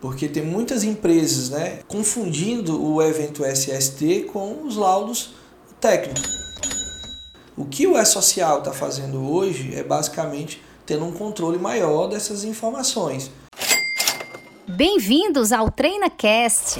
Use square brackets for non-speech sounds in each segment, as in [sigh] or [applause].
Porque tem muitas empresas né, confundindo o evento SST com os laudos técnicos. O que o E-Social está fazendo hoje é basicamente tendo um controle maior dessas informações. Bem-vindos ao TreinaCast.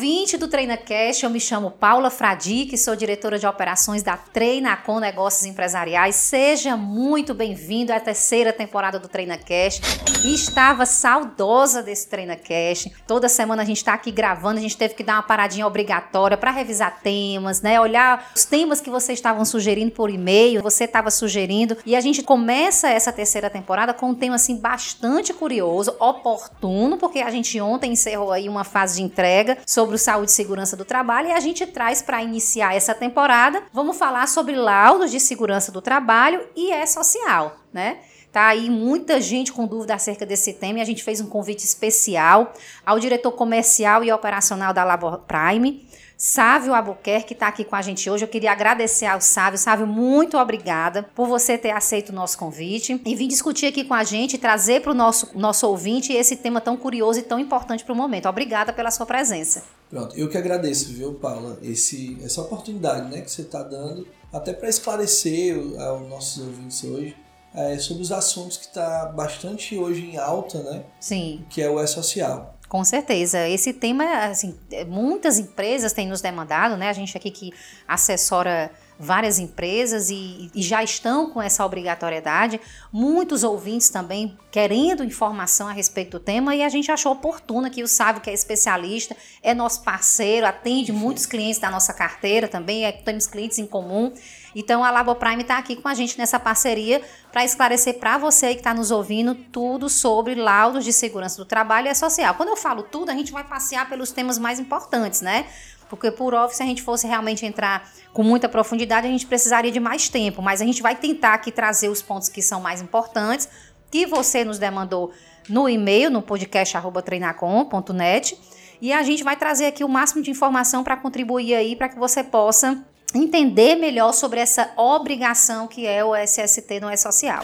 Ouvinte do TreinaCast, eu me chamo Paula Fradique, sou diretora de operações da Treina com Negócios Empresariais. Seja muito bem-vindo à terceira temporada do TreinaCast. Estava saudosa desse TreinaCast. Toda semana a gente está aqui gravando, a gente teve que dar uma paradinha obrigatória para revisar temas, né? Olhar os temas que vocês estavam sugerindo por e-mail, você estava sugerindo. E a gente começa essa terceira temporada com um tema assim bastante curioso, oportuno, porque a gente ontem encerrou aí uma fase de entrega sobre o saúde e segurança do trabalho e a gente traz para iniciar essa temporada, vamos falar sobre laudos de segurança do trabalho e é social, né? Tá aí muita gente com dúvida acerca desse tema e a gente fez um convite especial ao diretor comercial e operacional da Labor Prime, Sávio Albuquerque, que está aqui com a gente hoje. Eu queria agradecer ao Sávio. Sávio, muito obrigada por você ter aceito o nosso convite e vir discutir aqui com a gente, trazer para o nosso, nosso ouvinte esse tema tão curioso e tão importante para o momento. Obrigada pela sua presença. Pronto, eu que agradeço, viu, Paula, esse, essa oportunidade né, que você está dando, até para esclarecer aos nossos ouvintes hoje é, sobre os assuntos que está bastante hoje em alta, né? Sim. Que é o E-Social. Com certeza. Esse tema, assim, muitas empresas têm nos demandado, né? A gente aqui que assessora várias empresas e, e, já estão com essa obrigatoriedade. Muitos ouvintes também querendo informação a respeito do tema e a gente achou oportuno que o Sábio, que é especialista, é nosso parceiro, atende muitos clientes da nossa carteira também, é, temos clientes em comum. Então a Labo Prime está aqui com a gente nessa parceria para esclarecer para você que está nos ouvindo tudo sobre laudos de segurança do trabalho e social. Quando eu falo tudo, a gente vai passear pelos temas mais importantes, né? Porque por óbvio, se a gente fosse realmente entrar com muita profundidade, a gente precisaria de mais tempo. Mas a gente vai tentar aqui trazer os pontos que são mais importantes, que você nos demandou no e-mail, no podcast treinacom.net. E a gente vai trazer aqui o máximo de informação para contribuir aí para que você possa entender melhor sobre essa obrigação que é o SST no E-Social.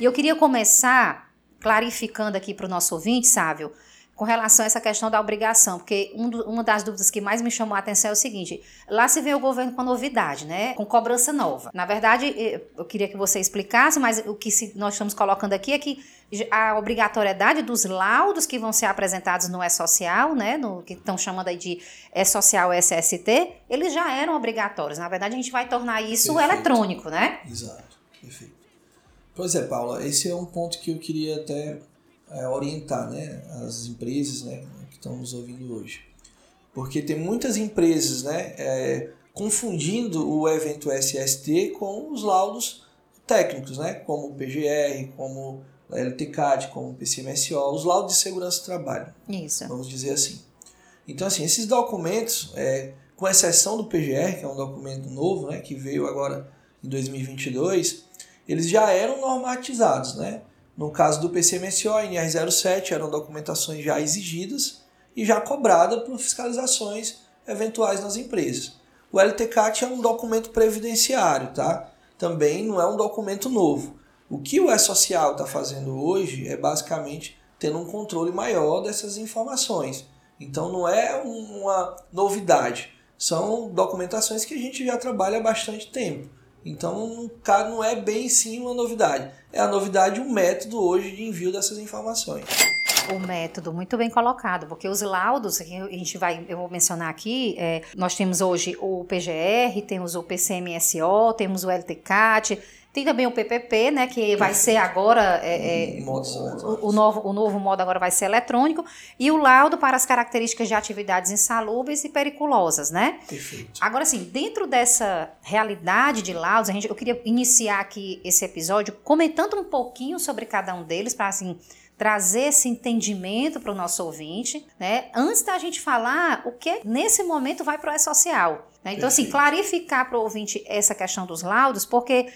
E eu queria começar clarificando aqui para o nosso ouvinte, Sávio, com relação a essa questão da obrigação, porque um do, uma das dúvidas que mais me chamou a atenção é o seguinte: lá se vê o governo com novidade, né? Com cobrança nova. Na verdade, eu queria que você explicasse, mas o que nós estamos colocando aqui é que a obrigatoriedade dos laudos que vão ser apresentados no E-Social, né? No que estão chamando aí de E-Social SST, eles já eram obrigatórios. Na verdade, a gente vai tornar isso Perfeito. eletrônico, né? Exato. Perfeito. Pois é, Paula, esse é um ponto que eu queria até é, orientar né, as empresas né, que estão nos ouvindo hoje. Porque tem muitas empresas né, é, confundindo o evento SST com os laudos técnicos, né, como o PGR, como a LTCAT, como o PCMSO, os laudos de segurança do trabalho. Isso. Vamos dizer assim. Então, assim, esses documentos, é, com exceção do PGR, que é um documento novo, né, que veio agora em 2022, eles já eram normatizados, né? No caso do PCMSO e NR07 eram documentações já exigidas e já cobradas por fiscalizações eventuais nas empresas. O LTCAT é um documento previdenciário, tá? Também não é um documento novo. O que o E-Social está fazendo hoje é basicamente tendo um controle maior dessas informações. Então não é uma novidade, são documentações que a gente já trabalha há bastante tempo. Então, não é bem sim uma novidade. É a novidade o método hoje de envio dessas informações. O método, muito bem colocado, porque os laudos, a gente vai, eu vou mencionar aqui, é, nós temos hoje o PGR, temos o PCMSO, temos o LTCAT, tem também o PPP, né, que vai ser agora é, é, o, o, novo, o novo modo agora vai ser eletrônico e o laudo para as características de atividades insalubres e periculosas, né? Perfeito. Agora, assim, dentro dessa realidade de laudos, a gente, eu queria iniciar aqui esse episódio comentando um pouquinho sobre cada um deles para assim trazer esse entendimento para o nosso ouvinte, né? Antes da gente falar o que nesse momento vai para o E-Social. Né? Então, assim, Perfeito. assim, clarificar para o ouvinte essa questão dos laudos, porque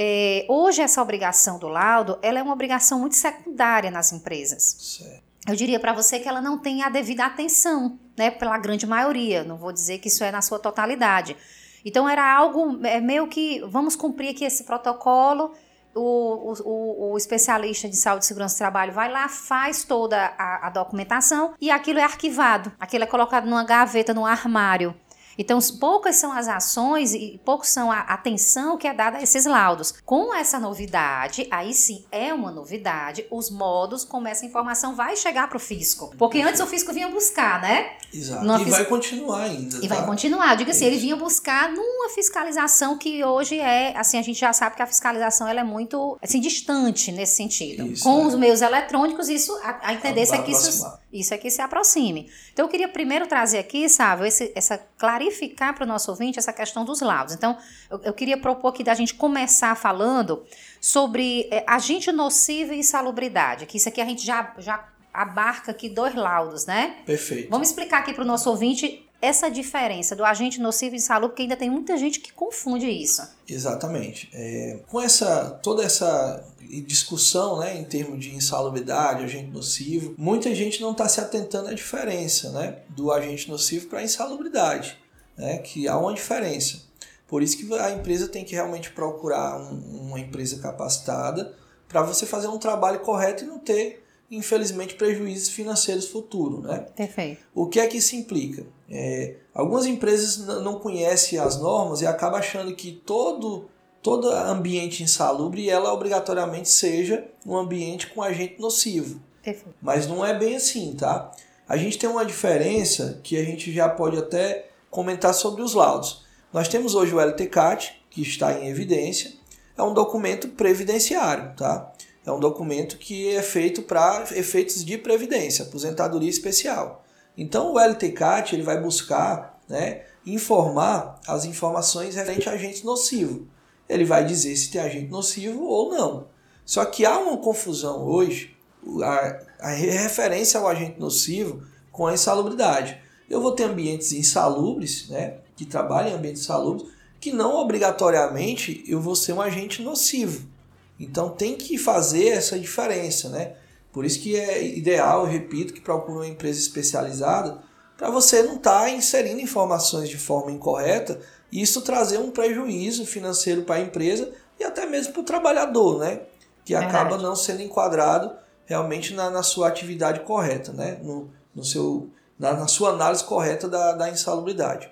é, hoje essa obrigação do laudo, ela é uma obrigação muito secundária nas empresas. Certo. Eu diria para você que ela não tem a devida atenção, né, pela grande maioria. Não vou dizer que isso é na sua totalidade. Então era algo é, meio que vamos cumprir aqui esse protocolo. O, o, o, especialista de saúde e segurança do trabalho vai lá, faz toda a, a documentação e aquilo é arquivado. Aquilo é colocado numa gaveta, num armário. Então, poucas são as ações e poucos são a atenção que é dada a esses laudos. Com essa novidade, aí sim é uma novidade, os modos como essa informação vai chegar para o fisco. Porque antes o fisco vinha buscar, né? Exato. e fis... vai continuar ainda. E tá? vai continuar. Diga assim, ele vinha buscar numa fiscalização que hoje é, assim, a gente já sabe que a fiscalização ela é muito assim, distante nesse sentido. Isso, Com é. os meios eletrônicos, isso a, a tendência é que isso, isso é que se aproxime. Então eu queria primeiro trazer aqui, sabe, esse, essa clarificar para o nosso ouvinte essa questão dos laudos. Então, eu, eu queria propor aqui da gente começar falando sobre é, agente nocivo e insalubridade, que isso aqui a gente já, já abarca aqui dois laudos, né? Perfeito. Vamos explicar aqui para o nosso ouvinte essa diferença do agente nocivo e insalubre, porque ainda tem muita gente que confunde isso. Exatamente. É, com essa toda essa discussão né, em termos de insalubridade, agente nocivo, muita gente não está se atentando à diferença né, do agente nocivo para a insalubridade né, que há uma diferença. Por isso que a empresa tem que realmente procurar um, uma empresa capacitada para você fazer um trabalho correto e não ter, infelizmente, prejuízos financeiros futuros. Né? Perfeito. O que é que isso implica? É, algumas empresas não conhecem as normas e acabam achando que todo, todo ambiente insalubre ela obrigatoriamente seja um ambiente com agente nocivo. Perfeito. Mas não é bem assim, tá? A gente tem uma diferença que a gente já pode até comentar sobre os laudos. Nós temos hoje o LTCAT, que está em evidência, é um documento previdenciário, tá? É um documento que é feito para efeitos de previdência, aposentadoria especial. Então o LTCAT ele vai buscar né, informar as informações referentes a agente nocivo. Ele vai dizer se tem agente nocivo ou não. Só que há uma confusão hoje, a, a referência ao agente nocivo com a insalubridade. Eu vou ter ambientes insalubres, né, que trabalham em ambientes insalubres, que não obrigatoriamente eu vou ser um agente nocivo. Então tem que fazer essa diferença, né? Por isso que é ideal, eu repito, que procure uma empresa especializada para você não estar tá inserindo informações de forma incorreta e isso trazer um prejuízo financeiro para a empresa e até mesmo para o trabalhador, né? Que acaba não sendo enquadrado realmente na, na sua atividade correta, né? No, no seu na, na sua análise correta da, da insalubridade.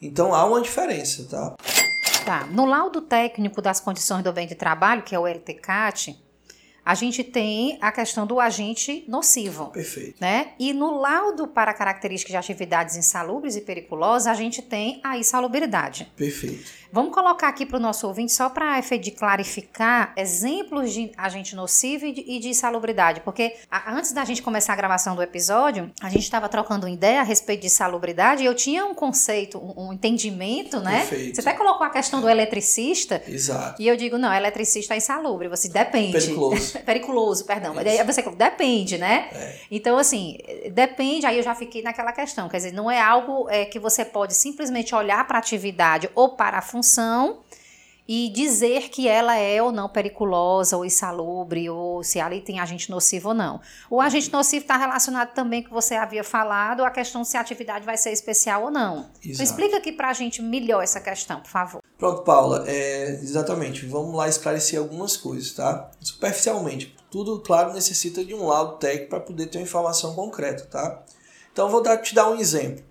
Então há uma diferença, tá? Tá. No laudo técnico das condições do bem de trabalho, que é o LTCAT, a gente tem a questão do agente nocivo. Perfeito. Né? E no laudo para características de atividades insalubres e perigosas, a gente tem a insalubridade. Perfeito. Vamos colocar aqui para o nosso ouvinte, só para efeito de clarificar, exemplos de agente nocivo e de, e de insalubridade. Porque a, antes da gente começar a gravação do episódio, a gente estava trocando ideia a respeito de insalubridade e eu tinha um conceito, um, um entendimento, né? Perfeito. Você até colocou a questão do eletricista. Exato. E eu digo, não, eletricista é insalubre. Você depende. Periculoso. [laughs] Periculoso, perdão. Mas aí você depende, né? É. Então, assim, depende, aí eu já fiquei naquela questão. Quer dizer, não é algo é, que você pode simplesmente olhar para a atividade ou para a função e dizer que ela é ou não periculosa ou insalubre ou se ali tem agente nocivo ou não. O agente nocivo está relacionado também com que você havia falado a questão se a atividade vai ser especial ou não. Então, explica aqui para a gente melhor essa questão, por favor. Pronto, Paula, é, exatamente. Vamos lá esclarecer algumas coisas, tá? Superficialmente, tudo, claro, necessita de um laudo técnico para poder ter uma informação concreta, tá? Então, vou dar, te dar um exemplo.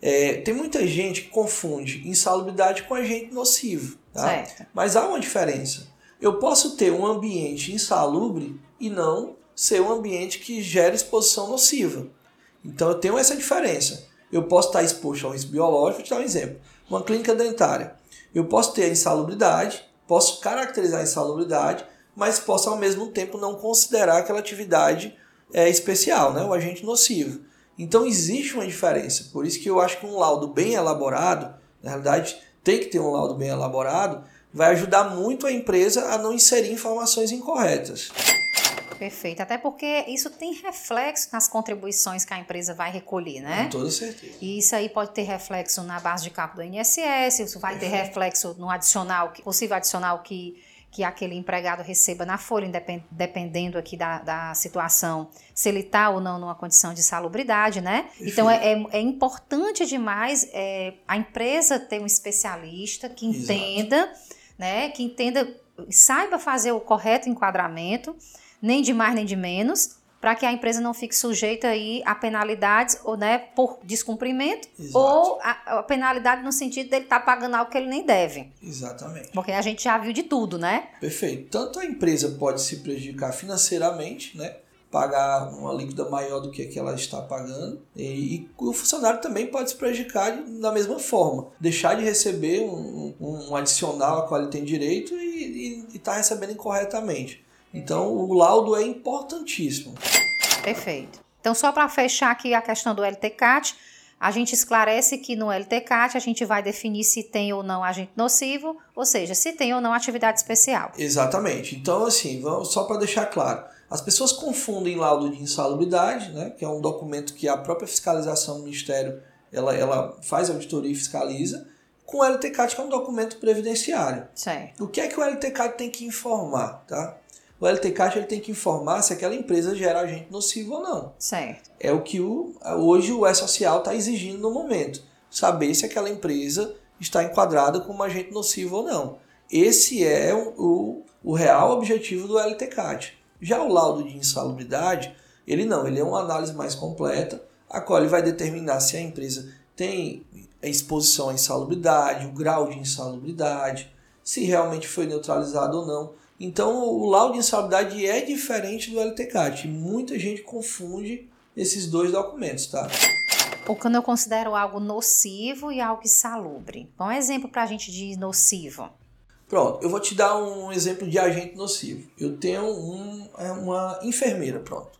É, tem muita gente que confunde insalubridade com agente nocivo. Tá? Certo. Mas há uma diferença. Eu posso ter um ambiente insalubre e não ser um ambiente que gera exposição nociva. Então eu tenho essa diferença. Eu posso estar exposto ao risco biológico, vou te dar um exemplo. Uma clínica dentária. Eu posso ter a insalubridade, posso caracterizar a insalubridade, mas posso ao mesmo tempo não considerar aquela atividade é, especial, né? o agente nocivo. Então existe uma diferença. Por isso que eu acho que um laudo bem elaborado, na realidade tem que ter um laudo bem elaborado, vai ajudar muito a empresa a não inserir informações incorretas. Perfeito, até porque isso tem reflexo nas contribuições que a empresa vai recolher, né? Com toda certeza. E isso aí pode ter reflexo na base de cálculo do INSS, isso vai Perfeito. ter reflexo no adicional, possível adicional que que aquele empregado receba na folha, dependendo aqui da, da situação, se ele está ou não numa condição de salubridade, né? Então é, é, é, importante demais é, a empresa ter um especialista que entenda, Exato. né? Que entenda, saiba fazer o correto enquadramento, nem de mais nem de menos, para que a empresa não fique sujeita aí a penalidades ou, né, por descumprimento Exato. ou a, a, penalidade no sentido dele estar tá pagando algo que ele nem deve. Exatamente. Porque a gente já viu de tudo, né? Perfeito. Tanto a empresa pode se prejudicar financeiramente, né? pagar uma líquida maior do que a que ela está pagando e, e, o funcionário também pode se prejudicar da mesma forma, deixar de receber um, um, um adicional a qual ele tem direito e estar tá recebendo incorretamente. Então, o laudo é importantíssimo. Perfeito. Então, só para fechar aqui a questão do LTCAT, a gente esclarece que no LTCAT a gente vai definir se tem ou não agente nocivo, ou seja, se tem ou não atividade especial. Exatamente. Então, assim, vamos, só para deixar claro, as pessoas confundem laudo de insalubridade, né, que é um documento que a própria fiscalização do Ministério ela, ela faz auditoria e fiscaliza, com o LTCAT, que é um documento previdenciário. Certo. O que é que o LTCAT tem que informar? Tá? O LT Caixa ele tem que informar se aquela empresa gera agente nocivo ou não. Certo. É o que o, hoje o E-Social está exigindo no momento. Saber se aquela empresa está enquadrada como agente nocivo ou não. Esse é o, o, real objetivo do LTCAT. Já o laudo de insalubridade, ele não, ele é uma análise mais completa, a qual ele vai determinar se a empresa tem exposição à insalubridade, o grau de insalubridade, se realmente foi neutralizado ou não. Então, o laudo de insalubridade é diferente do LTCAT. Muita gente confunde esses dois documentos, tá? Ou quando eu considero algo nocivo e algo insalubre. Bom, um exemplo para a gente de nocivo. Pronto, eu vou te dar um exemplo de agente nocivo. Eu tenho um, é uma enfermeira, pronto.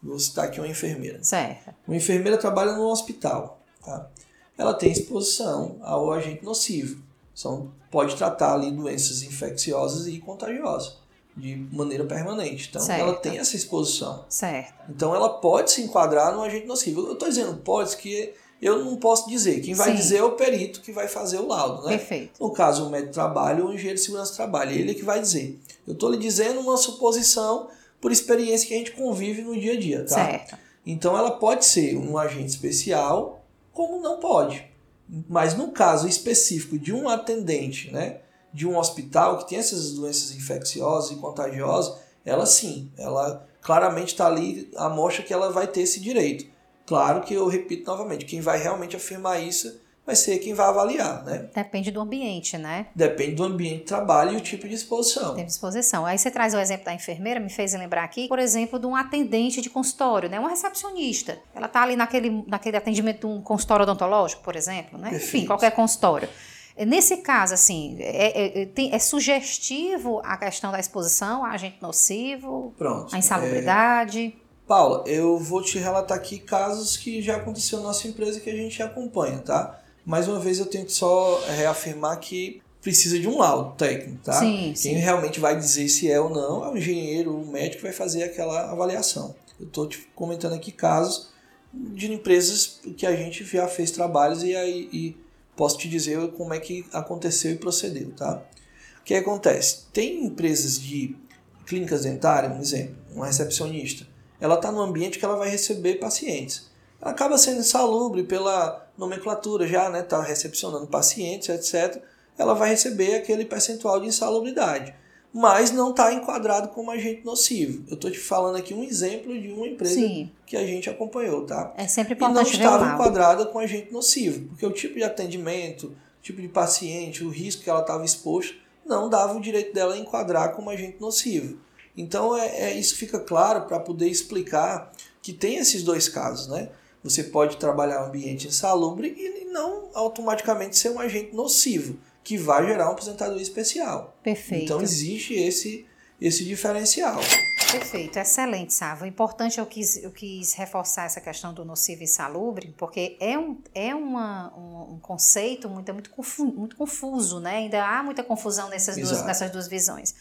Vou citar aqui uma enfermeira. Certo. Uma enfermeira trabalha no hospital, tá? Ela tem exposição ao agente nocivo. São, pode tratar ali doenças infecciosas e contagiosas de maneira permanente. Então, certo. ela tem essa exposição. Certo. Então, ela pode se enquadrar no agente nocivo. Eu estou dizendo pode, que eu não posso dizer. Quem vai Sim. dizer é o perito que vai fazer o laudo, né? Perfeito. No caso, o médico de trabalho ou o engenheiro de segurança de trabalho. Ele é que vai dizer. Eu estou lhe dizendo uma suposição por experiência que a gente convive no dia a dia, tá? Certo. Então, ela pode ser um agente especial, como não pode. Mas no caso específico de um atendente, né, de um hospital que tem essas doenças infecciosas e contagiosas, ela sim, ela claramente está ali, a mostra que ela vai ter esse direito. Claro que eu repito novamente, quem vai realmente afirmar isso vai ser quem vai avaliar, né? Depende do ambiente, né? Depende do ambiente de trabalho e o tipo de exposição. Tem exposição. Aí você traz o exemplo da enfermeira, me fez lembrar aqui, por exemplo, de um atendente de consultório, né? Uma recepcionista. Ela tá ali naquele, naquele atendimento de um consultório odontológico, por exemplo, né? Perfeito. Enfim, qualquer consultório. Nesse caso, assim, é, é, é, é, sugestivo a questão da exposição a agente nocivo, Pronto, a insalubridade. É... Paula, eu vou te relatar aqui casos que já aconteceu na nossa empresa que a gente acompanha, tá? Mais uma vez eu tenho que só reafirmar que precisa de um laudo técnico, tá? Sim, Quem sim. realmente vai dizer se é ou não é o engenheiro, o médico que vai fazer aquela avaliação. Eu estou te comentando aqui casos de empresas que a gente já fez trabalhos e aí e posso te dizer como é que aconteceu e procedeu, tá? O que acontece? Tem empresas de clínicas dentárias, por exemplo, uma recepcionista, ela está no ambiente que ela vai receber pacientes. Acaba sendo insalubre pela nomenclatura já, né, está recepcionando pacientes, etc., ela vai receber aquele percentual de insalubridade. Mas não está enquadrado como agente nocivo. Eu estou te falando aqui um exemplo de uma empresa Sim. que a gente acompanhou, tá? É sempre importante E não estava enquadrada com agente nocivo, porque o tipo de atendimento, o tipo de paciente, o risco que ela estava exposta, não dava o direito dela a enquadrar como agente nocivo. Então, é, é isso fica claro para poder explicar que tem esses dois casos, né? Você pode trabalhar um ambiente insalubre e não automaticamente ser um agente nocivo, que vai gerar uma aposentadoria especial. Perfeito. Então existe esse, esse diferencial. Perfeito, excelente, Sava. O importante eu quis, eu quis reforçar essa questão do nocivo e insalubre, porque é um, é uma, um, um conceito muito, muito, confuso, muito confuso, né? Ainda há muita confusão nessas, duas, nessas duas visões.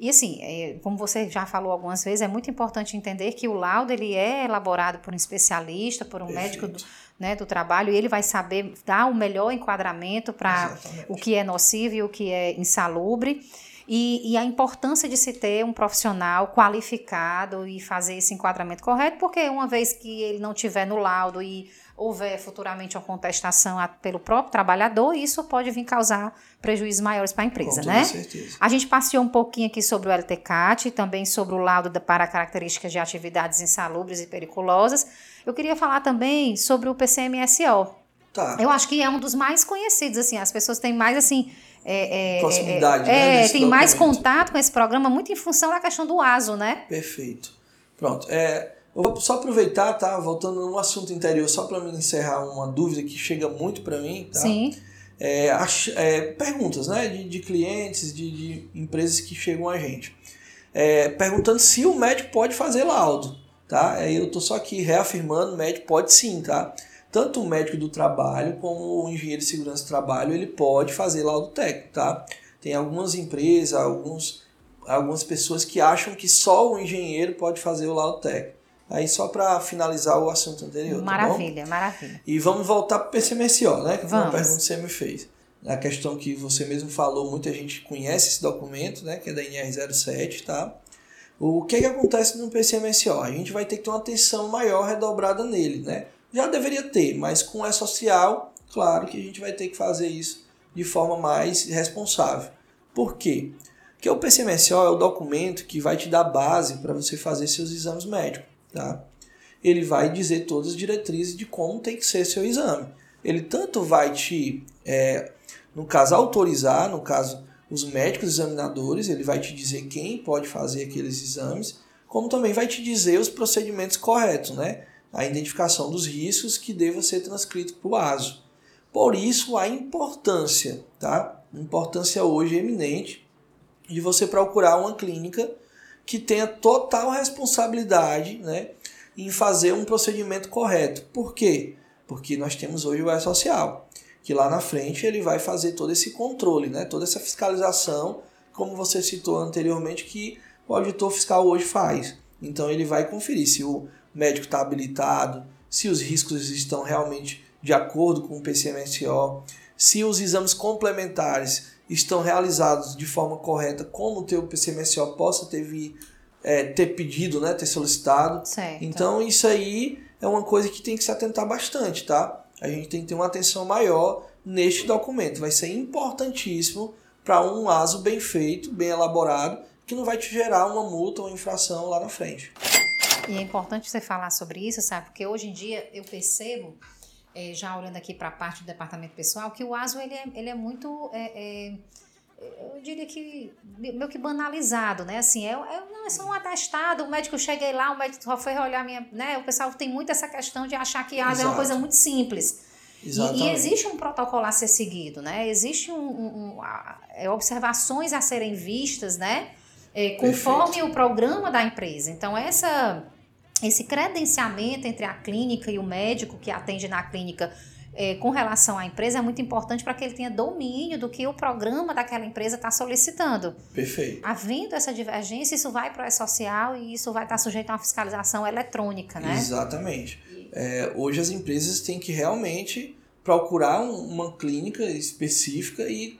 E assim, é, como você já falou algumas vezes, é muito importante entender que o laudo ele é elaborado por um especialista, por um Perfeito. médico do, né, do trabalho, e ele vai saber dar o melhor enquadramento para o que é nocivo e o que é insalubre. E, e, a importância de se ter um profissional qualificado e fazer esse enquadramento correto, porque uma vez que ele não tiver no laudo e houver futuramente uma contestação pelo próprio trabalhador, isso pode vir causar prejuízos maiores para a empresa, Com né? certeza. A gente passeou um pouquinho aqui sobre o LTCAT e também sobre o laudo para características de atividades insalubres e periculosas. Eu queria falar também sobre o PCMSO. Tá. Eu acho que é um dos mais conhecidos, assim, as pessoas têm mais, assim... É, é, Proximidade, é, né? É, tem mais contato com esse programa, muito em função da questão do ASO, né? Perfeito. Pronto. É, eu vou só aproveitar, tá? Voltando no assunto interior, só para me encerrar uma dúvida que chega muito para mim, tá? Sim. É, as, é, perguntas, né? De, de clientes, de, de, empresas que chegam a gente. É, perguntando se o médico pode fazer laudo, tá? Aí eu tô só aqui reafirmando, o médico pode sim, tá? Tanto o médico do trabalho como o engenheiro de segurança do trabalho, ele pode fazer laudo técnico, tá? Tem algumas empresas, alguns, algumas pessoas que acham que só o engenheiro pode fazer o laudo técnico. Aí só para finalizar o assunto anterior. Maravilha, tá maravilha. E vamos voltar para o PCMSO, né? Que vamos. foi uma pergunta que você me fez. A questão que você mesmo falou, muita gente conhece esse documento, né? Que é da NR07, tá? O que, que acontece no PCMSO? A gente vai ter que ter uma atenção maior redobrada nele, né? Já deveria ter, mas com é social, claro que a gente vai ter que fazer isso de forma mais responsável. Por quê? Porque o PCMSO é o documento que vai te dar base para você fazer seus exames médicos tá? ele vai dizer todas as diretrizes de como tem que ser seu exame. Ele tanto vai te, é, no caso, autorizar, no caso, os médicos examinadores, ele vai te dizer quem pode fazer aqueles exames, como também vai te dizer os procedimentos corretos, né? A identificação dos riscos que deva ser transcrito para o ASO. Por isso, a importância, tá? Importância hoje eminente de você procurar uma clínica que tenha total responsabilidade né, em fazer um procedimento correto. Por quê? Porque nós temos hoje o E-Social, que lá na frente ele vai fazer todo esse controle, né, toda essa fiscalização, como você citou anteriormente, que o auditor fiscal hoje faz. Então ele vai conferir se o médico está habilitado, se os riscos estão realmente de acordo com o PCMSO, se os exames complementares estão realizados de forma correta, como o teu PCMSO possa ter, é, ter pedido, né, ter solicitado. Certo. Então isso aí é uma coisa que tem que se atentar bastante, tá? A gente tem que ter uma atenção maior neste documento. Vai ser importantíssimo para um ASO bem feito, bem elaborado, que não vai te gerar uma multa ou infração lá na frente. E é importante você falar sobre isso, sabe? Porque hoje em dia eu percebo é, já olhando aqui para a parte do departamento pessoal, que o ASO ele é, ele é muito. É, é, eu diria que meio que banalizado, né? Assim, é, é, não, é só um atestado, o médico cheguei lá, o médico só foi olhar minha. Né? O pessoal tem muito essa questão de achar que ASO Exato. é uma coisa muito simples. E, e, existe um protocolo a ser seguido, né? Existe um, um, um é, observações a serem vistas, né? É, conforme Perfeito. o programa da empresa. Então, essa esse credenciamento entre a clínica e o médico que atende na clínica é, com relação à empresa é muito importante para que ele tenha domínio do que o programa daquela empresa está solicitando. Perfeito. Havendo essa divergência, isso vai para o E-Social e isso vai estar tá sujeito a uma fiscalização eletrônica, né? Exatamente. É, hoje as empresas têm que realmente procurar uma clínica específica e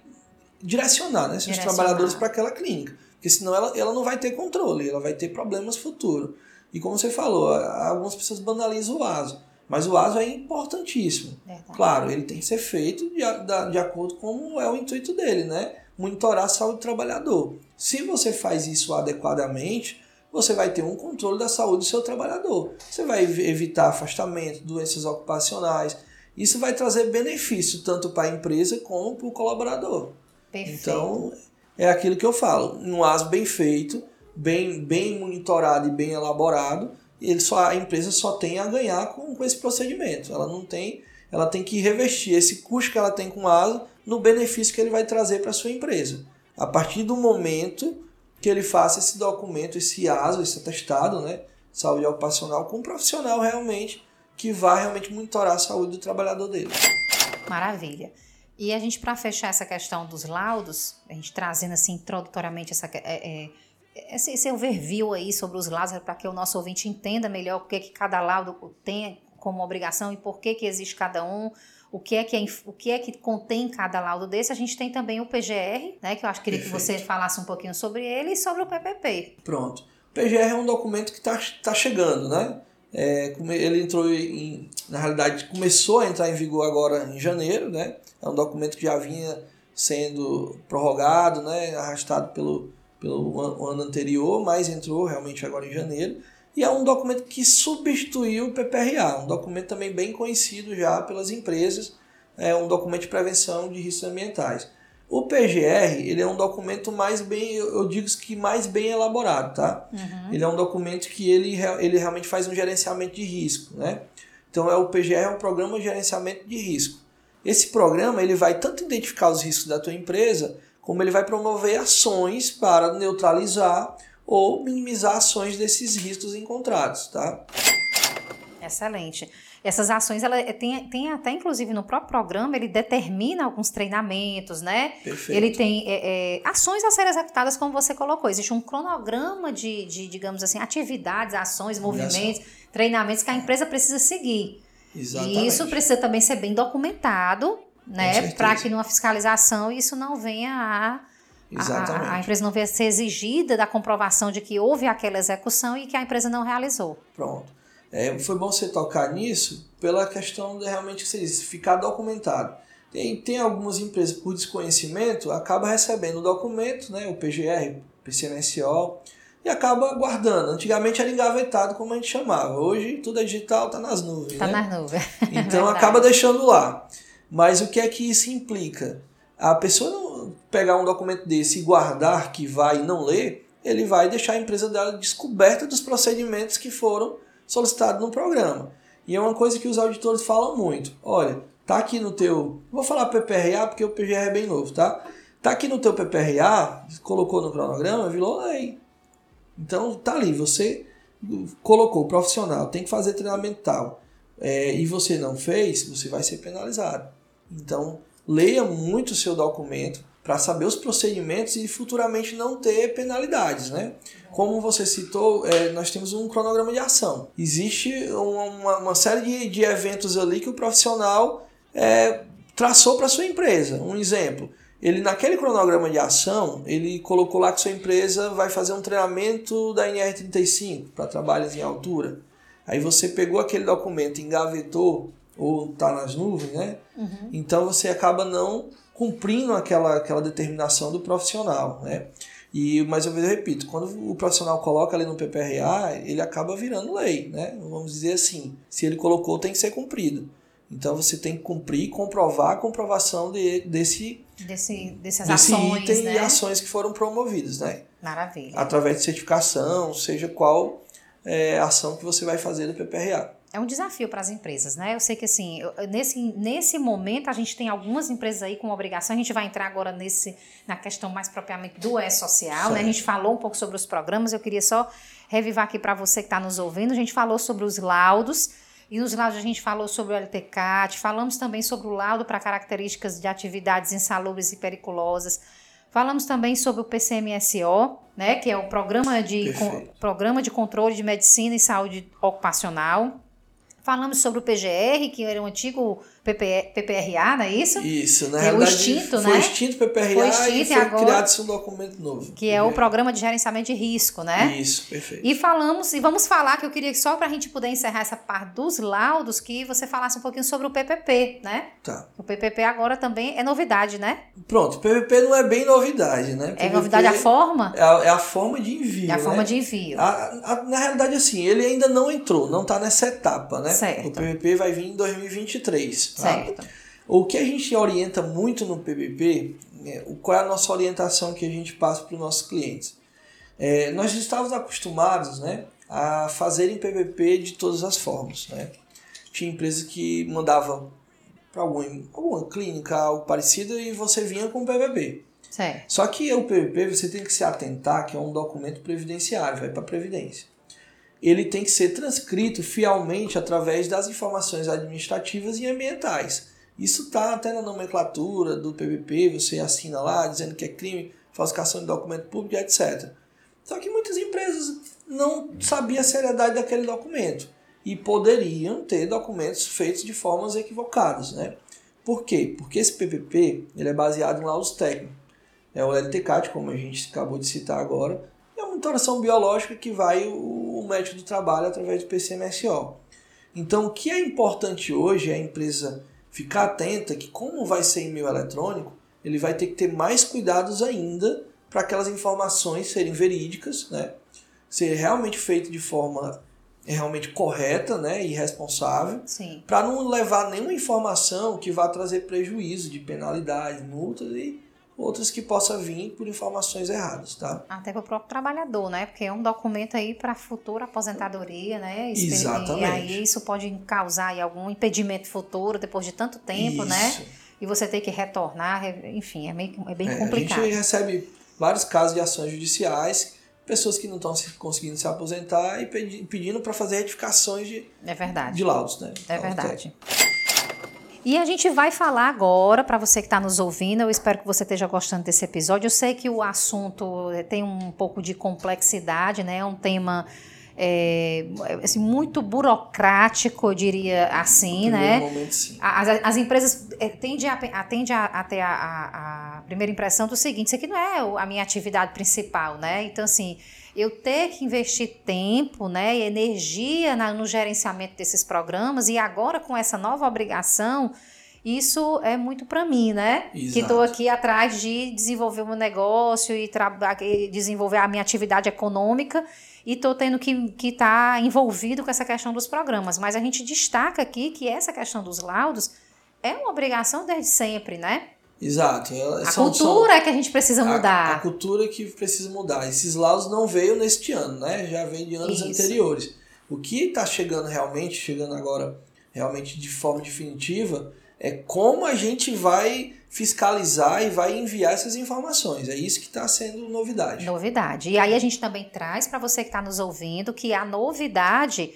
direcionar né, seus direcionar. trabalhadores para aquela clínica. Porque senão ela, ela não vai ter controle, ela vai ter problemas futuros. E como você falou, algumas pessoas banalizam o ASO. Mas o ASO é importantíssimo. Verdade. Claro, ele tem que ser feito de, de, de acordo com é o intuito dele, né? Monitorar a saúde do trabalhador. Se você faz isso adequadamente, você vai ter um controle da saúde do seu trabalhador. Você vai evitar afastamento, doenças ocupacionais. Isso vai trazer benefício tanto para a empresa como para o colaborador. Perfeito. Então, é aquilo que eu falo. Um ASO bem feito, bem, bem monitorado e bem elaborado, ele só, a empresa só tem a ganhar com, com esse procedimento. Ela não tem, ela tem que revestir esse custo que ela tem com a ASO no benefício que ele vai trazer para sua empresa. A partir do momento que ele faça esse documento, esse ASO, esse atestado, né, saúde ocupacional, com um profissional realmente que vai realmente monitorar a saúde do trabalhador dele. Maravilha. E a gente, para fechar essa questão dos laudos, a gente trazendo assim introdutoriamente essa, é, é, esse, esse overview aí sobre os laudos para que o nosso ouvinte entenda melhor o que, que cada laudo tem como obrigação e por que, que existe cada um. o que é que, é, o que, é que contém cada laudo desse, a gente tem também o PGR, né, que eu acho que queria que você falasse um pouquinho sobre ele e sobre o PPP. Pronto. O PGR é um documento que está tá chegando, né? É, ele entrou em, na realidade, começou a entrar em vigor agora em janeiro, né? É um documento que já vinha sendo prorrogado, né? Arrastado pelo, pelo ano anterior, mas entrou realmente agora em janeiro. E é um documento que substituiu o PPRA, um documento também bem conhecido já pelas empresas, é um documento de prevenção de riscos ambientais. O PGR, ele é um documento mais bem, eu digo que mais bem elaborado, tá? Uhum. Ele é um documento que ele, ele realmente faz um gerenciamento de risco, né? Então é o PGR é um programa de gerenciamento de risco. Esse programa ele vai tanto identificar os riscos da tua empresa, como ele vai promover ações para neutralizar ou minimizar ações desses riscos encontrados, tá? Excelente. Essas ações, ela é, tem, tem até, inclusive, no próprio programa, ele determina alguns treinamentos, né? Perfeito. Ele tem é, é, ações a serem executadas, como você colocou. Existe um cronograma de, de digamos assim, atividades, ações, movimentos, treinamentos que a empresa precisa seguir. Exatamente. E isso precisa também ser bem documentado, né? Para que numa fiscalização isso não venha a Exatamente. A, a, empresa não venha ser exigida da comprovação de que houve aquela execução e que a empresa não realizou. Pronto. É, foi bom você tocar nisso pela questão de realmente você disse, ficar documentado. Tem, tem algumas empresas, por desconhecimento, acaba recebendo o documento, né, o PGR, PCMSO, e acaba guardando. Antigamente era engavetado, como a gente chamava. Hoje tudo é digital, está nas nuvens. Está né? nas nuvens. [laughs] Então acaba deixando lá. Mas o que é que isso implica? A pessoa não pegar um documento desse e guardar que vai e não ler, ele vai deixar a empresa dela descoberta dos procedimentos que foram solicitado no programa. E é uma coisa que os auditores falam muito. Olha, tá aqui no teu. Vou falar PPRA porque o PGR é bem novo, tá? Tá aqui no teu PPRA, colocou no cronograma, virou lei. Então tá ali, você colocou profissional, tem que fazer treinamento tal, é, e você não fez, você vai ser penalizado. Então leia muito o seu documento, para saber os procedimentos e futuramente não ter penalidades, né? Como você citou, é, nós temos um cronograma de ação. Existe uma, uma série de, de eventos ali que o profissional é, traçou para sua empresa. Um exemplo, ele naquele cronograma de ação, ele colocou lá que sua empresa vai fazer um treinamento da NR35 para trabalhos em altura. Aí você pegou aquele documento, engavetou ou está nas nuvens, né? Uhum. Então você acaba não cumprindo aquela, aquela determinação do profissional, né? E, mas eu repito, quando o profissional coloca ali no PPRA, ele acaba virando lei, né? Vamos dizer assim, se ele colocou, tem que ser cumprido. Então você tem que cumprir e comprovar a comprovação de, desse, desse, dessas desse ações, item né? e ações que foram promovidas, né? Maravilha. Através de certificação, seja qual é, ação que você vai fazer do PPRA é um desafio para as empresas, né? Eu sei que assim, nesse, nesse momento a gente tem algumas empresas aí com obrigação, a gente vai entrar agora nesse, na questão mais propriamente do E-Social, né? A gente falou um pouco sobre os programas, eu queria só revivar aqui para você que está nos ouvindo, a gente falou sobre os laudos, e nos laudos a gente falou sobre o LTCAT, falamos também sobre o laudo para características de atividades insalubres e periculosas, falamos também sobre o PCMSO, né, que é o programa de, com, programa de Controle de Medicina e Saúde Ocupacional, Falamos sobre o PGR, que era um antigo PP, PPRA, não é isso? Isso, na é, o extinto, foi né? extinto PPRA foi extinto e foi agora, criado um documento novo. Que é o Programa de Gerenciamento de Risco, né? Isso, perfeito. E falamos, e vamos falar, que eu queria só para a gente poder encerrar essa parte dos laudos, que você falasse um pouquinho sobre o PPP, né? Tá. O PPP agora também é novidade, né? Pronto, o PPP não é bem novidade, né? PPP é novidade a forma? É a, é a forma de envio, É a né? forma de envio. A, a, na realidade, assim, ele ainda não entrou, não está nessa etapa, né? Certo. O PPP vai vir em 2023, tá? Certo. O que a gente orienta muito no PPP, é, qual é a nossa orientação que a gente passa para os nossos clientes? É, nós estávamos acostumados né, a fazerem PPP de todas as formas. Né? Tinha empresas que mandavam para alguma, alguma clínica, algo parecido, e você vinha com o PPP. Certo. Só que o PPP você tem que se atentar que é um documento previdenciário, vai para a Previdência. Ele tem que ser transcrito fielmente através das informações administrativas e ambientais. Isso está até na nomenclatura do PVP, você assina lá dizendo que é crime, falsificação de documento público, etc. Só que muitas empresas não sabiam a seriedade daquele documento e poderiam ter documentos feitos de formas equivocadas, né? Por quê? Porque esse PPP ele é baseado em laudos técnicos. É o LTCAT, como a gente acabou de citar agora, monitoração biológica que vai o, o médico do trabalho através do PCMSO. Então, o que é importante hoje é a empresa ficar atenta que, como vai ser e-mail eletrônico, ele vai ter que ter mais cuidados ainda para aquelas informações serem verídicas, né? ser realmente feito de forma realmente correta né? e responsável, para não levar nenhuma informação que vá trazer prejuízo de penalidade, multas e outras que possa vir por informações erradas, tá? Até para o próprio trabalhador, né? Porque é um documento aí para futura aposentadoria, né? Exatamente. E aí isso pode causar algum impedimento futuro depois de tanto tempo, né? isso. né? E você ter que retornar, enfim, é, meio, é bem é, complicado. A gente recebe vários casos de ações judiciais, pessoas que não estão conseguindo se aposentar e pedindo para fazer retificações de, é verdade. de laudos, né? É verdade. E a gente vai falar agora, para você que está nos ouvindo, eu espero que você esteja gostando desse episódio. Eu sei que o assunto eh, tem um pouco de complexidade, né? É um tema é, assim, muito burocrático, eu diria assim, no né? Momento, sim. As, as empresas é, tendem a, tende a, a ter a, a, a, primeira impressão do seguinte: isso aqui não é a minha atividade principal, né? Então, assim, eu ter que investir tempo né, e energia na, no gerenciamento desses programas e agora com essa nova obrigação, isso é muito para mim, né? Exato. Que estou aqui atrás de desenvolver o meu negócio e desenvolver a minha atividade econômica e estou tendo que estar que tá envolvido com essa questão dos programas. Mas a gente destaca aqui que essa questão dos laudos é uma obrigação desde sempre, né? Exato. A são, cultura são, é que a gente precisa mudar. A, a, cultura que precisa mudar. Esses laudos não veio neste ano, né? Já vem de anos Isso. anteriores. O que está chegando realmente, chegando agora realmente de forma definitiva, é como a gente vai fiscalizar e vai enviar essas informações. É isso que está sendo novidade. Novidade. E aí a gente também traz para você que está nos ouvindo que a novidade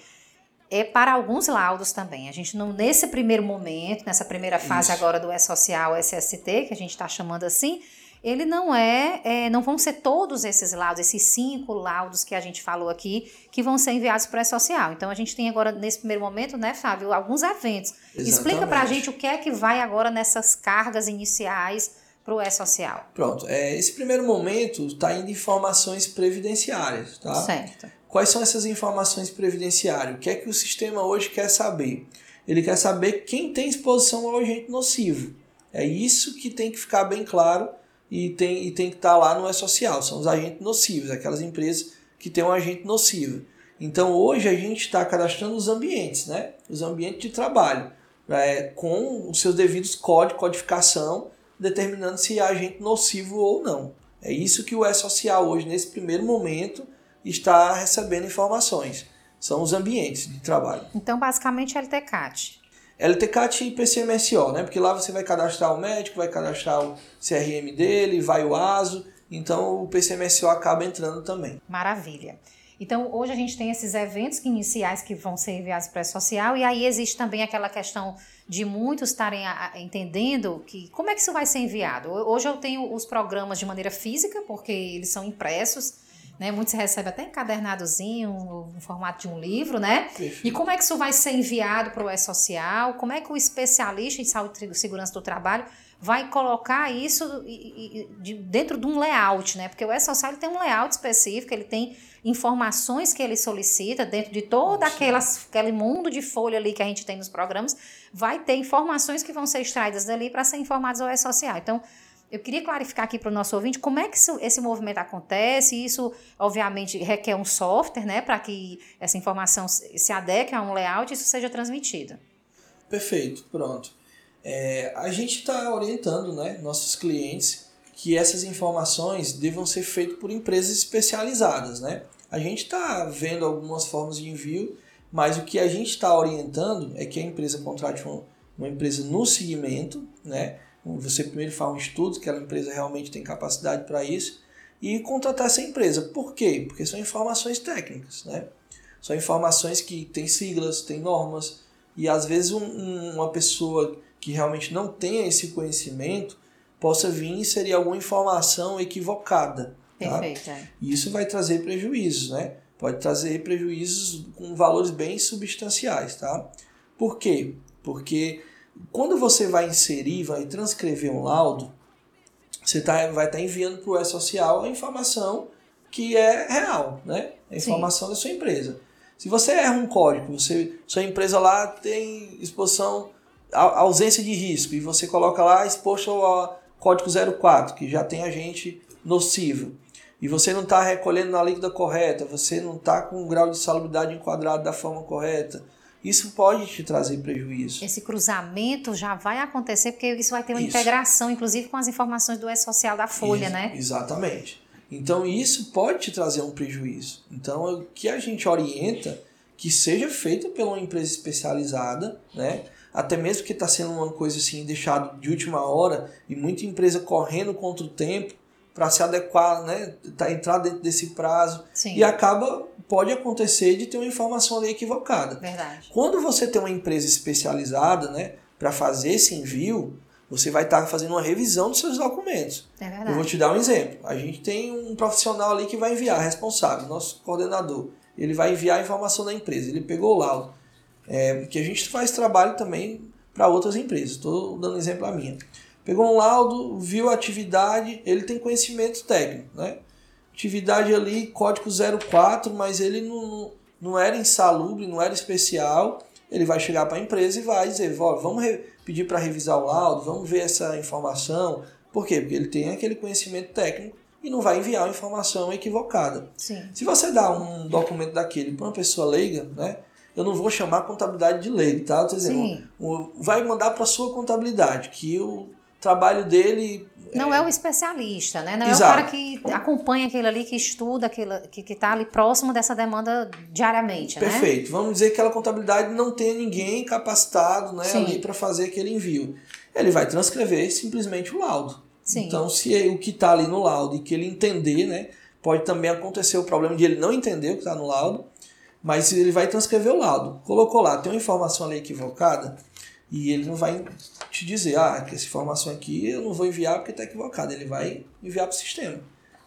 é para alguns laudos também. A gente não, nesse primeiro momento, nessa primeira fase Isso. agora do E-Social, SST, que a gente está chamando assim, ele não é, é, não vão ser todos esses laudos, esses cinco laudos que a gente falou aqui, que vão ser enviados para o E-Social. Então a gente tem agora, nesse primeiro momento, né, Fábio, alguns eventos. Exatamente. Explica para a gente o que é que vai agora nessas cargas iniciais para o E-Social. Pronto, é, esse primeiro momento está indo informações previdenciárias, tá? Certo. Quais são essas informações previdenciárias? O que é que o sistema hoje quer saber? Ele quer saber quem tem exposição ao agente nocivo. É isso que tem que ficar bem claro e tem, e tem que estar lá no E-Social. São os agentes nocivos, aquelas empresas que têm um agente nocivo. Então hoje a gente está cadastrando os ambientes, né? os ambientes de trabalho, é, com os seus devidos códigos, codificação, determinando se é agente nocivo ou não. É isso que o E-Social hoje, nesse primeiro momento, está recebendo informações. São os ambientes de trabalho. Então, basicamente, é LTCAT. LTCAT e PCMSO, né? Porque lá você vai cadastrar o médico, vai cadastrar o CRM dele, vai o ASO, então o PCMSO acaba entrando também. Maravilha. Então, hoje a gente tem esses eventos iniciais que vão ser enviados para a social, e aí existe também aquela questão de muitos estarem entendendo que como é que isso vai ser enviado. Hoje eu tenho os programas de maneira física, porque eles são impressos, né? Muitos recebem até encadernadozinho, no formato de um livro, né? E como é que isso vai ser enviado para o E-Social? Como é que o especialista em saúde e segurança do trabalho vai colocar isso dentro de um layout, né? Porque o E-Social tem um layout específico, ele tem informações que ele solicita dentro de todo aquelas, aquele mundo de folha ali que a gente tem nos programas, vai ter informações que vão ser extraídas dali para ser informadas ao E-Social. Então, eu queria clarificar aqui para o nosso ouvinte como é que isso, esse movimento acontece. Isso, obviamente, requer um software, né, para que essa informação se adeque a um layout e isso seja transmitido. Perfeito, pronto. É, a gente está orientando né, nossos clientes que essas informações devam ser feitas por empresas especializadas. Né? A gente está vendo algumas formas de envio, mas o que a gente está orientando é que a empresa contrate uma, uma empresa no segmento, né? Você primeiro faz um estudo, que a empresa realmente tem capacidade para isso, e contratar essa empresa. Por quê? Porque são informações técnicas, né? São informações que têm siglas, têm normas, e às vezes um, um, uma pessoa que realmente não tenha esse conhecimento possa vir e inserir alguma informação equivocada. Tá? Perfeito. É. E isso vai trazer prejuízos, né? Pode trazer prejuízos com valores bem substanciais, tá? Por quê? Porque Quando você vai inserir, vai transcrever um laudo, você tá, vai estar tá enviando para o E-Social a informação que é real, né? A informação Sim. da sua empresa. Se você erra um código, você, sua empresa lá tem exposição, ausência de risco, e você coloca lá exposto ao código 04, que já tem agente nocivo, e você não está recolhendo na líquida correta, você não está com o grau de salubridade enquadrado da forma correta, isso pode te trazer prejuízo. Esse cruzamento já vai acontecer porque isso vai ter uma isso. integração, inclusive com as informações do E-Social da Folha, isso, né? Exatamente. Então isso pode te trazer um prejuízo. Então o que a gente orienta que seja feito pela uma empresa especializada, né? Até mesmo que está sendo uma coisa assim deixado de última hora e muita empresa correndo contra o tempo para se adequar, né? Tá entrar dentro desse prazo Sim. e acaba pode acontecer de ter uma informação ali equivocada. Verdade. Quando você tem uma empresa especializada, né, para fazer esse envio, você vai estar tá fazendo uma revisão dos seus documentos. É verdade. Eu vou te dar um exemplo. A gente tem um profissional ali que vai enviar, responsável, nosso coordenador. Ele vai enviar a informação da empresa. Ele pegou o laudo. É, porque a gente faz trabalho também para outras empresas. Estou dando exemplo a minha. Pegou um laudo, viu a atividade, ele tem conhecimento técnico, né? Atividade ali, código 04, mas ele não, não era insalubre, não era especial. Ele vai chegar para a empresa e vai dizer: vamos pedir para revisar o laudo, vamos ver essa informação. Por quê? Porque ele tem aquele conhecimento técnico e não vai enviar uma informação equivocada. Sim. Se você dá um documento daquele para uma pessoa leiga, né? Eu não vou chamar contabilidade de leigo, tá? Dizendo, vai mandar para sua contabilidade, que o trabalho dele não é o especialista, né? Não Exato. é o cara que acompanha aquilo ali, que estuda aquilo, que está ali próximo dessa demanda diariamente, né? Perfeito. Vamos dizer que aquela contabilidade não tem ninguém capacitado né, ali para fazer aquele envio. Ele vai transcrever simplesmente o laudo. Sim. Então, se é o que está ali no laudo e que ele entender, né? Pode também acontecer o problema de ele não entender o que está no laudo, mas ele vai transcrever o laudo. Colocou lá, tem uma informação ali equivocada, e ele não vai te dizer, ah, que essa informação aqui eu não vou enviar porque está equivocada. Ele vai enviar para o sistema.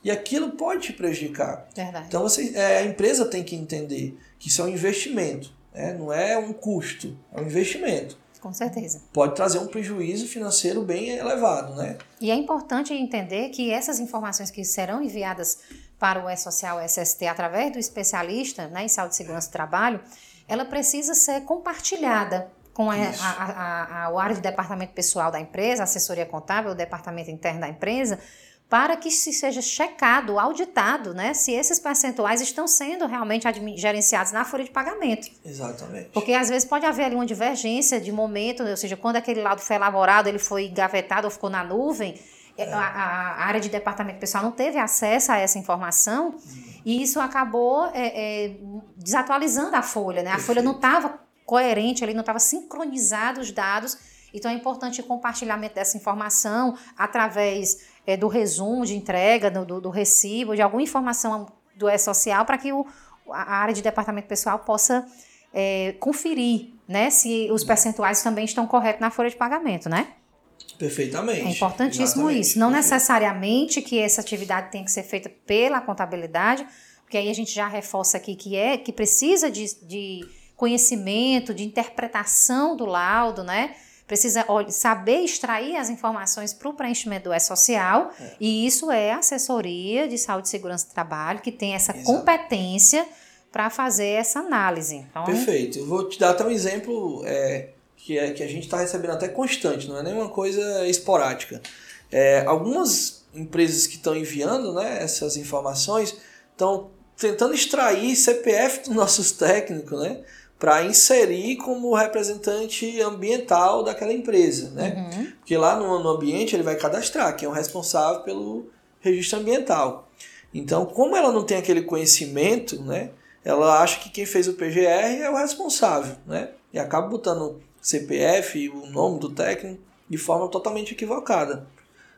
E aquilo pode te prejudicar. Verdade. Então você, é, a empresa tem que entender que isso é um investimento, né? não é um custo, é um investimento. Com certeza. Pode trazer um prejuízo financeiro bem elevado, né? E é importante entender que essas informações que serão enviadas para o E-Social SST através do especialista né, em saúde e segurança do trabalho, ela precisa ser compartilhada com a, a, a, a, o área de departamento pessoal da empresa, assessoria contábil, o departamento interno da empresa, para que se seja checado, auditado, né, se esses percentuais estão sendo realmente gerenciados na folha de pagamento. Exatamente. Porque às vezes pode haver ali uma divergência de momento, ou seja, quando aquele laudo foi elaborado, ele foi engavetado ou ficou na nuvem, é. a, a, área de departamento pessoal não teve acesso a essa informação uhum. e isso acabou é, é, desatualizando a folha, né? A folha não estava coerente ali, não estava sincronizado os dados. Então é importante o compartilhamento dessa informação através é, do resumo de entrega, do, do, do, recibo, de alguma informação do E-Social, para que o, a área de departamento pessoal possa é, conferir né, se os percentuais também estão corretos na folha de pagamento, né? Perfeitamente. É importantíssimo Exatamente. isso. Não Perfeito. necessariamente que essa atividade tem que ser feita pela contabilidade, porque aí a gente já reforça aqui que é que precisa de, de conhecimento, de interpretação do laudo, né? Precisa saber extrair as informações para o preenchimento do E-Social, é. e isso é a assessoria de saúde e segurança do trabalho, que tem essa Exato. competência para fazer essa análise. Então, Perfeito. Eu vou te dar até um exemplo é, que, é, que a gente está recebendo até constante, não é nenhuma coisa esporádica. É, algumas empresas que estão enviando né, essas informações estão tentando extrair CPF dos nossos técnicos, né? Para inserir como representante ambiental daquela empresa, né? Uhum. Porque lá no, no ambiente ele vai cadastrar, que é o responsável pelo registro ambiental. Então, como ela não tem aquele conhecimento, né? Ela acha que quem fez o PGR é o responsável, né? E acaba botando CPF, o nome do técnico, de forma totalmente equivocada.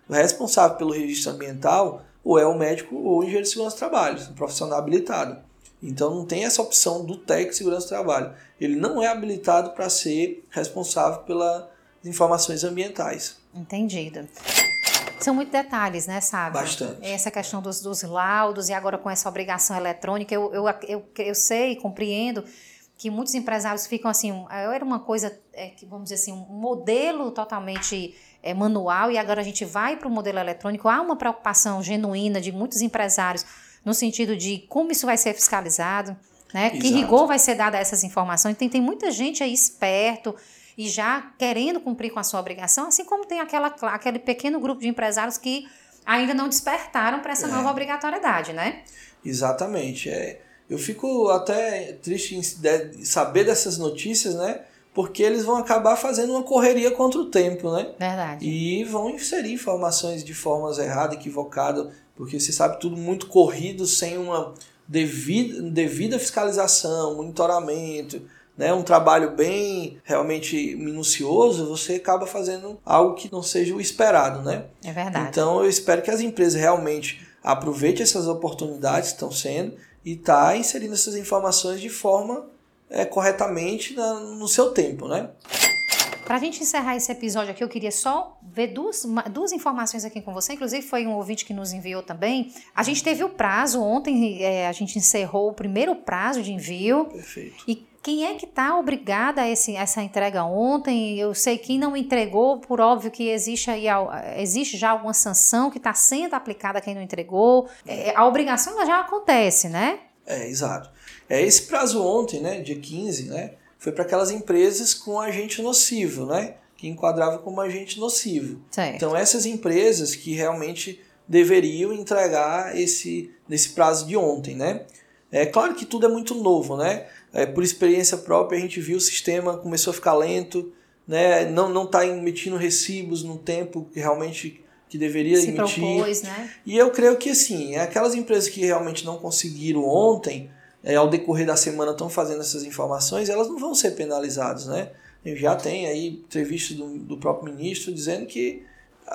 O responsável pelo registro ambiental ou é o médico ou o engenheiro de segurança do trabalho, um profissional habilitado. Então não tem essa opção do técnico de segurança do trabalho. Ele não é habilitado para ser responsável pelas informações ambientais. Entendido. São muitos detalhes, né, sabe? Bastante. Essa questão dos, dos laudos e agora com essa obrigação eletrônica, eu, eu, eu, eu sei, compreendo que muitos empresários ficam assim, era uma coisa, é, que, vamos dizer assim, um modelo totalmente é, manual e agora a gente vai para o modelo eletrônico. Há uma preocupação genuína de muitos empresários no sentido de como isso vai ser fiscalizado, né? Que rigor vai ser dado a essas informações. Tem, tem muita gente aí esperto e já querendo cumprir com a sua obrigação, assim como tem aquela, aquele pequeno grupo de empresários que ainda não despertaram para essa é. nova obrigatoriedade, né? Exatamente. É eu fico até triste em saber dessas notícias, né? Porque eles vão acabar fazendo uma correria contra o tempo, né? Verdade. E vão inserir informações de formas erradas, equivocadas, porque você sabe tudo muito corrido, sem uma devida, devida fiscalização, monitoramento, né, um trabalho bem realmente minucioso, você acaba fazendo algo que não seja o esperado, né? É verdade. Então eu espero que as empresas realmente aproveitem essas oportunidades que estão sendo e tá inserindo essas informações de forma é, corretamente na, no seu tempo, né? Para a gente encerrar esse episódio aqui, eu queria só ver duas, duas informações aqui com você. Inclusive, foi um ouvinte que nos enviou também. A gente teve o prazo, ontem é, a gente encerrou o primeiro prazo de envio. Perfeito. E quem é que está obrigada a esse, essa entrega ontem? Eu sei quem não entregou, por óbvio que existe, aí, existe já alguma sanção que está sendo aplicada a quem não entregou. É, a obrigação já acontece, né? É, exato. É, esse prazo ontem, né, dia 15, né, foi para aquelas empresas com agente nocivo, né? Que enquadrava como agente nocivo. Certo. Então, essas empresas que realmente deveriam entregar esse nesse prazo de ontem, né? É claro que tudo é muito novo, né? É, por experiência própria, a gente viu o sistema começou a ficar lento, né? Não não está emitindo recibos no tempo que realmente que deveria Se emitir. Propôs, né? E eu creio que assim, aquelas empresas que realmente não conseguiram ontem, é, ao decorrer da semana estão fazendo essas informações, elas não vão ser penalizadas, né? Já tem aí entrevista do, do próprio ministro dizendo que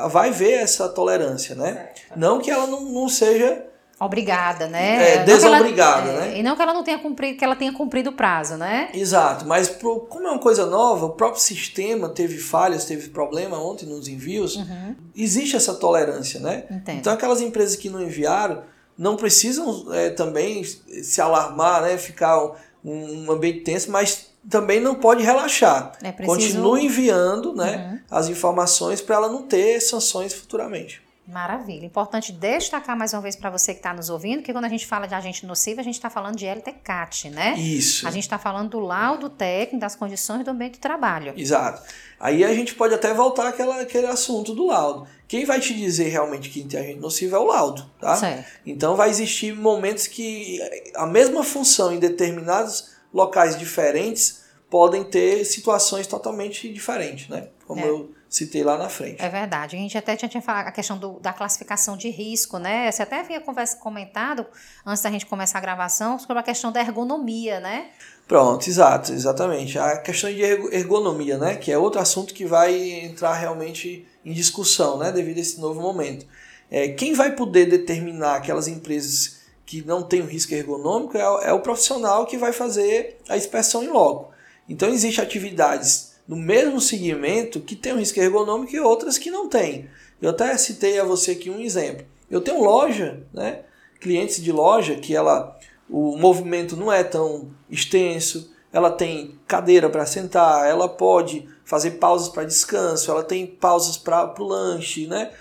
vai ver essa tolerância, né? Não que ela não, não seja obrigada, né? É, desobrigada, ela, né? É, e não que ela não tenha cumprido, que ela tenha cumprido o prazo, né? Exato, mas pro, como é uma coisa nova, o próprio sistema teve falhas, teve problema ontem nos envios, uhum. existe essa tolerância, né? Entendo. Então aquelas empresas que não enviaram não precisam é, também se alarmar, né? Ficar um, um ambiente tenso, mas também não pode relaxar. É preciso... Continue enviando né, uhum. as informações para ela não ter sanções futuramente. Maravilha. Importante destacar mais uma vez para você que está nos ouvindo que quando a gente fala de agente nocivo, a gente está falando de LTCAT, né? Isso. A gente está falando do laudo técnico, das condições do ambiente de trabalho. Exato. Aí a gente pode até voltar àquela, àquele assunto do laudo. Quem vai te dizer realmente que tem agente nocivo é o laudo, tá? Certo. Então vai existir momentos que a mesma função em determinados locais diferentes podem ter situações totalmente diferentes, né? Como é. eu citei lá na frente. É verdade. A gente até tinha, tinha falado a questão do, da classificação de risco, né? Você até havia conversa, comentado, antes da gente começar a gravação, sobre a questão da ergonomia, né? Pronto, exato, exatamente. A questão de ergonomia, né? Que é outro assunto que vai entrar realmente em discussão, né? Devido a esse novo momento. É, quem vai poder determinar aquelas empresas que não têm o risco ergonômico é, é o profissional que vai fazer a inspeção em loco. Então, existem atividades no mesmo segmento que tem um risco ergonômico e outras que não tem. Eu até citei a você aqui um exemplo. Eu tenho loja, né, clientes de loja que ela o movimento não é tão extenso, ela tem cadeira para sentar, ela pode fazer pausas para descanso, ela tem pausas para o lanche, né?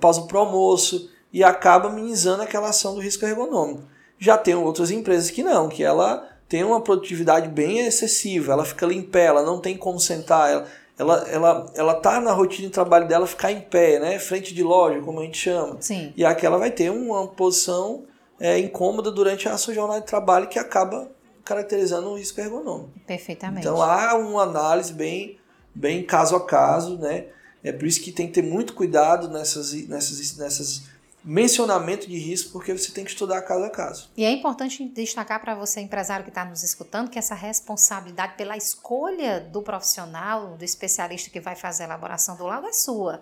pausa para o almoço e acaba minimizando aquela ação do risco ergonômico. Já tem outras empresas que não, que ela tem uma produtividade bem excessiva, ela fica ali em pé, ela não tem como sentar, ela, ela, ela, ela tá na rotina de trabalho dela ficar em pé, né? Frente de loja, como a gente chama. Sim. E aqui ela vai ter uma posição é, incômoda durante a sua jornada de trabalho que acaba caracterizando o risco ergonômico. Perfeitamente. Então há uma análise bem, bem caso a caso, né? É por isso que tem que ter muito cuidado nessas, nessas, nessas mencionamento de risco, porque você tem que estudar caso a caso. E é importante destacar para você, empresário que está nos escutando, que essa responsabilidade pela escolha do profissional, do especialista que vai fazer a elaboração do laudo é sua.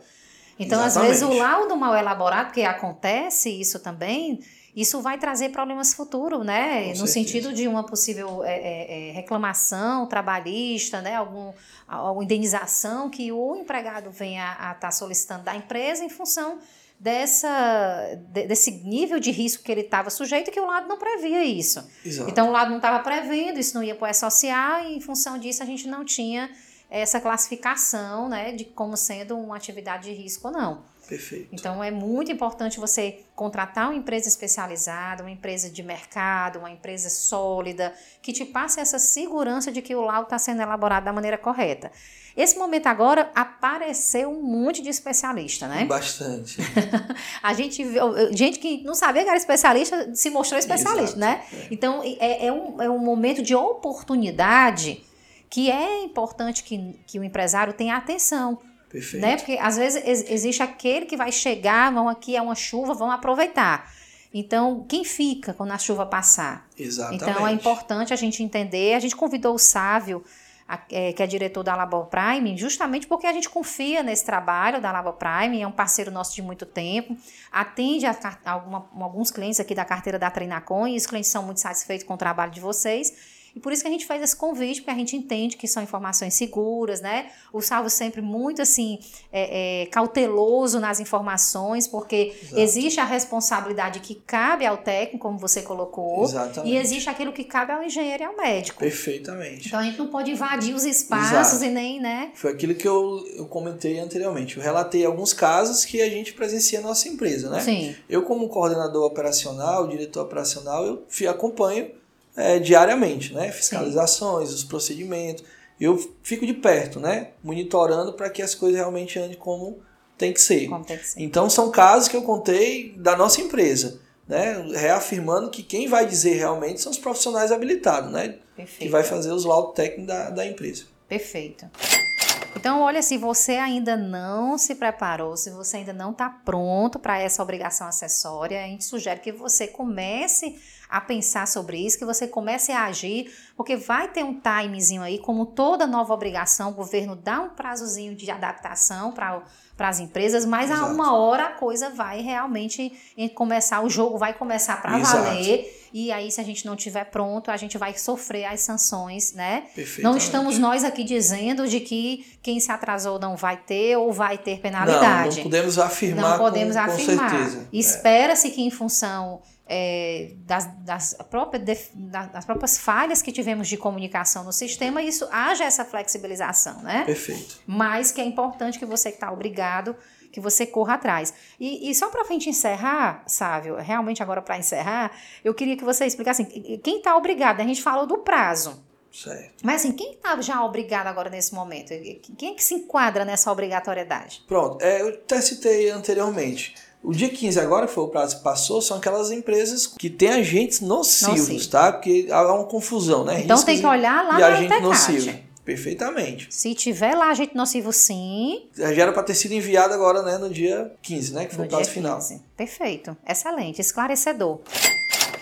Então, Exatamente. às vezes, o laudo mal elaborado, que acontece isso também, isso vai trazer problemas futuros, né? Com no certeza. sentido de uma possível é, é, é, reclamação trabalhista, né? Algum, alguma indenização que o empregado venha a estar tá solicitando da empresa em função dessa desse nível de risco que ele estava sujeito que o lado não previa isso. Exato. Então o lado não estava prevendo, isso não ia para o social e em função disso a gente não tinha essa classificação, né, de como sendo uma atividade de risco ou não. Perfeito. Então é muito importante você contratar uma empresa especializada, uma empresa de mercado, uma empresa sólida, que te passe essa segurança de que o laudo está sendo elaborado da maneira correta. Esse momento agora apareceu um monte de especialista, né? Bastante. [laughs] a gente gente que não sabia que era especialista se mostrou especialista, Exato, né? É. Então é, é, um, é um momento de oportunidade que é importante que, que o empresário tenha atenção. Perfeito. Né? Porque às vezes existe aquele que vai chegar, vão aqui, é uma chuva, vão aproveitar. Então, quem fica quando a chuva passar? Exatamente. Então, é importante a gente entender. A gente convidou o Sávio, a, é, que é diretor da Labor Prime, justamente porque a gente confia nesse trabalho da Labor Prime, é um parceiro nosso de muito tempo, atende a, a alguma, alguns clientes aqui da carteira da Treinacom e os clientes são muito satisfeitos com o trabalho de vocês. E por isso que a gente faz esse convite, porque a gente entende que são informações seguras, né? O Salvo sempre muito assim, é, é, cauteloso nas informações, porque Exato. existe a responsabilidade que cabe ao técnico, como você colocou, Exatamente. e existe aquilo que cabe ao engenheiro e ao médico. Perfeitamente. Então a gente não pode invadir os espaços Exato. e nem, né? Foi aquilo que eu, eu comentei anteriormente. Eu relatei alguns casos que a gente presencia na nossa empresa, né? Sim. Eu, como coordenador operacional, diretor operacional, eu acompanho é, diariamente, né? Fiscalizações, Sim. os procedimentos. Eu fico de perto, né? Monitorando para que as coisas realmente andem como tem que ser. Como tem que ser. Então são casos que eu contei da nossa empresa, né? Reafirmando que quem vai dizer realmente são os profissionais habilitados, né? Perfeito. Que vai fazer os laudos técnicos da, da empresa. Perfeito. Então, olha, se você ainda não se preparou, se você ainda não está pronto para essa obrigação acessória, a gente sugere que você comece a pensar sobre isso, que você comece a agir, porque vai ter um timezinho aí, como toda nova obrigação, o governo dá um prazozinho de adaptação para as empresas, mas Exato. a uma hora a coisa vai realmente começar, o jogo vai começar para valer. E aí, se a gente não tiver pronto, a gente vai sofrer as sanções, né? Não estamos nós aqui dizendo de que quem se atrasou não vai ter ou vai ter penalidade. Não, não podemos afirmar. Não podemos com, afirmar. Com certeza. É. Espera-se que, em função é, das, das, próprias, das próprias falhas que tivemos de comunicação no sistema, isso haja essa flexibilização, né? Perfeito. Mas que é importante que você que está obrigado, que você corra atrás. E, e só para a gente encerrar, Sávio, realmente agora para encerrar, eu queria que você explicasse assim, quem está obrigado, a gente falou do prazo. Certo. Mas assim, quem está já obrigado agora nesse momento? Quem é que se enquadra nessa obrigatoriedade? Pronto, é, eu até citei anteriormente o dia 15 agora, que foi o prazo que passou, são aquelas empresas que têm agentes nocivos, Nocivo. tá? Porque há uma confusão, né? Então Riscos tem que olhar lá e agente nocivo. Perfeitamente. Se tiver lá agente nocivo, sim. Já era para ter sido enviado agora, né, no dia 15, né, que foi no o prazo final. Perfeito. Excelente, esclarecedor.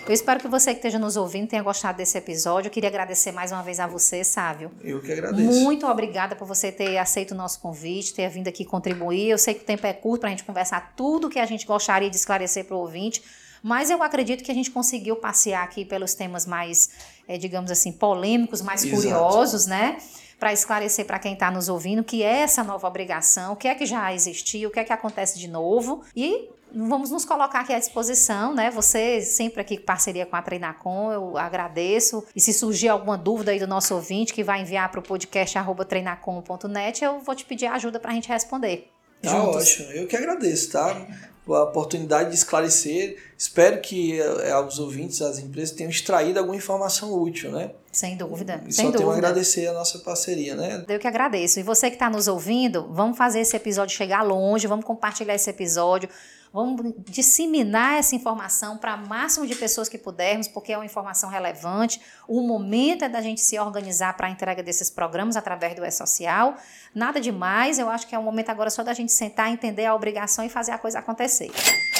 Eu espero que você que esteja nos ouvindo tenha gostado desse episódio. Eu queria agradecer mais uma vez a você, Sávio. Eu que agradeço. Muito obrigada por você ter aceito o nosso convite, ter vindo aqui contribuir. Eu sei que o tempo é curto para a gente conversar tudo que a gente gostaria de esclarecer para o ouvinte, mas eu acredito que a gente conseguiu passear aqui pelos temas mais, é, digamos assim, polêmicos, mais Exato. curiosos, né? para esclarecer para quem está nos ouvindo que é essa nova obrigação, o que é que já existia, o que é que acontece de novo e vamos nos colocar aqui à disposição, né? Você sempre aqui parceria com a Treinacom, eu agradeço. E se surgir alguma dúvida aí do nosso ouvinte que vai enviar para o podcast treinacom.net, eu vou te pedir ajuda para a gente responder. Tá juntos. ótimo, eu que agradeço, tá? A oportunidade de esclarecer. Espero que eh, os ouvintes, as empresas tenham extraído alguma informação útil, né? Sem dúvida. E sem só dúvida. tenho a agradecer a nossa parceria, né? Eu que agradeço. E você que está nos ouvindo, vamos fazer esse episódio chegar longe, vamos compartilhar esse episódio. Vamos disseminar essa informação para o máximo de pessoas que pudermos, porque é uma informação relevante. O momento é da gente se organizar para a entrega desses programas através do E-Social. Nada demais, eu acho que é um momento agora só da gente sentar, entender a obrigação e fazer a coisa acontecer.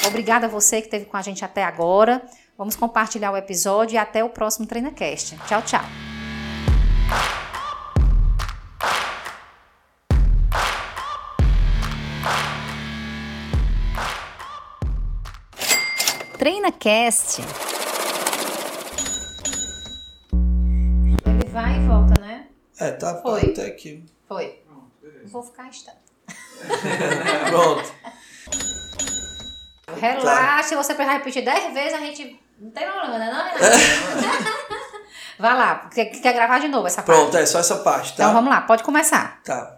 Obrigada a você que esteve com a gente até agora. Vamos compartilhar o episódio e até o próximo TreinaCast. Tchau, tchau. TreinaCast. Ele vai e volta, né? É, tá Foi. até aqui. Foi. Vou ficar instante. [laughs] Pronto. [laughs] Relaxa, você precisar repetir 10 vezes, a gente. Não tem problema, né? Não, Renato? [laughs] Vai lá, quer, quer gravar de novo essa parte? Pronto, é só essa parte, tá? Então vamos lá, pode começar. Tá.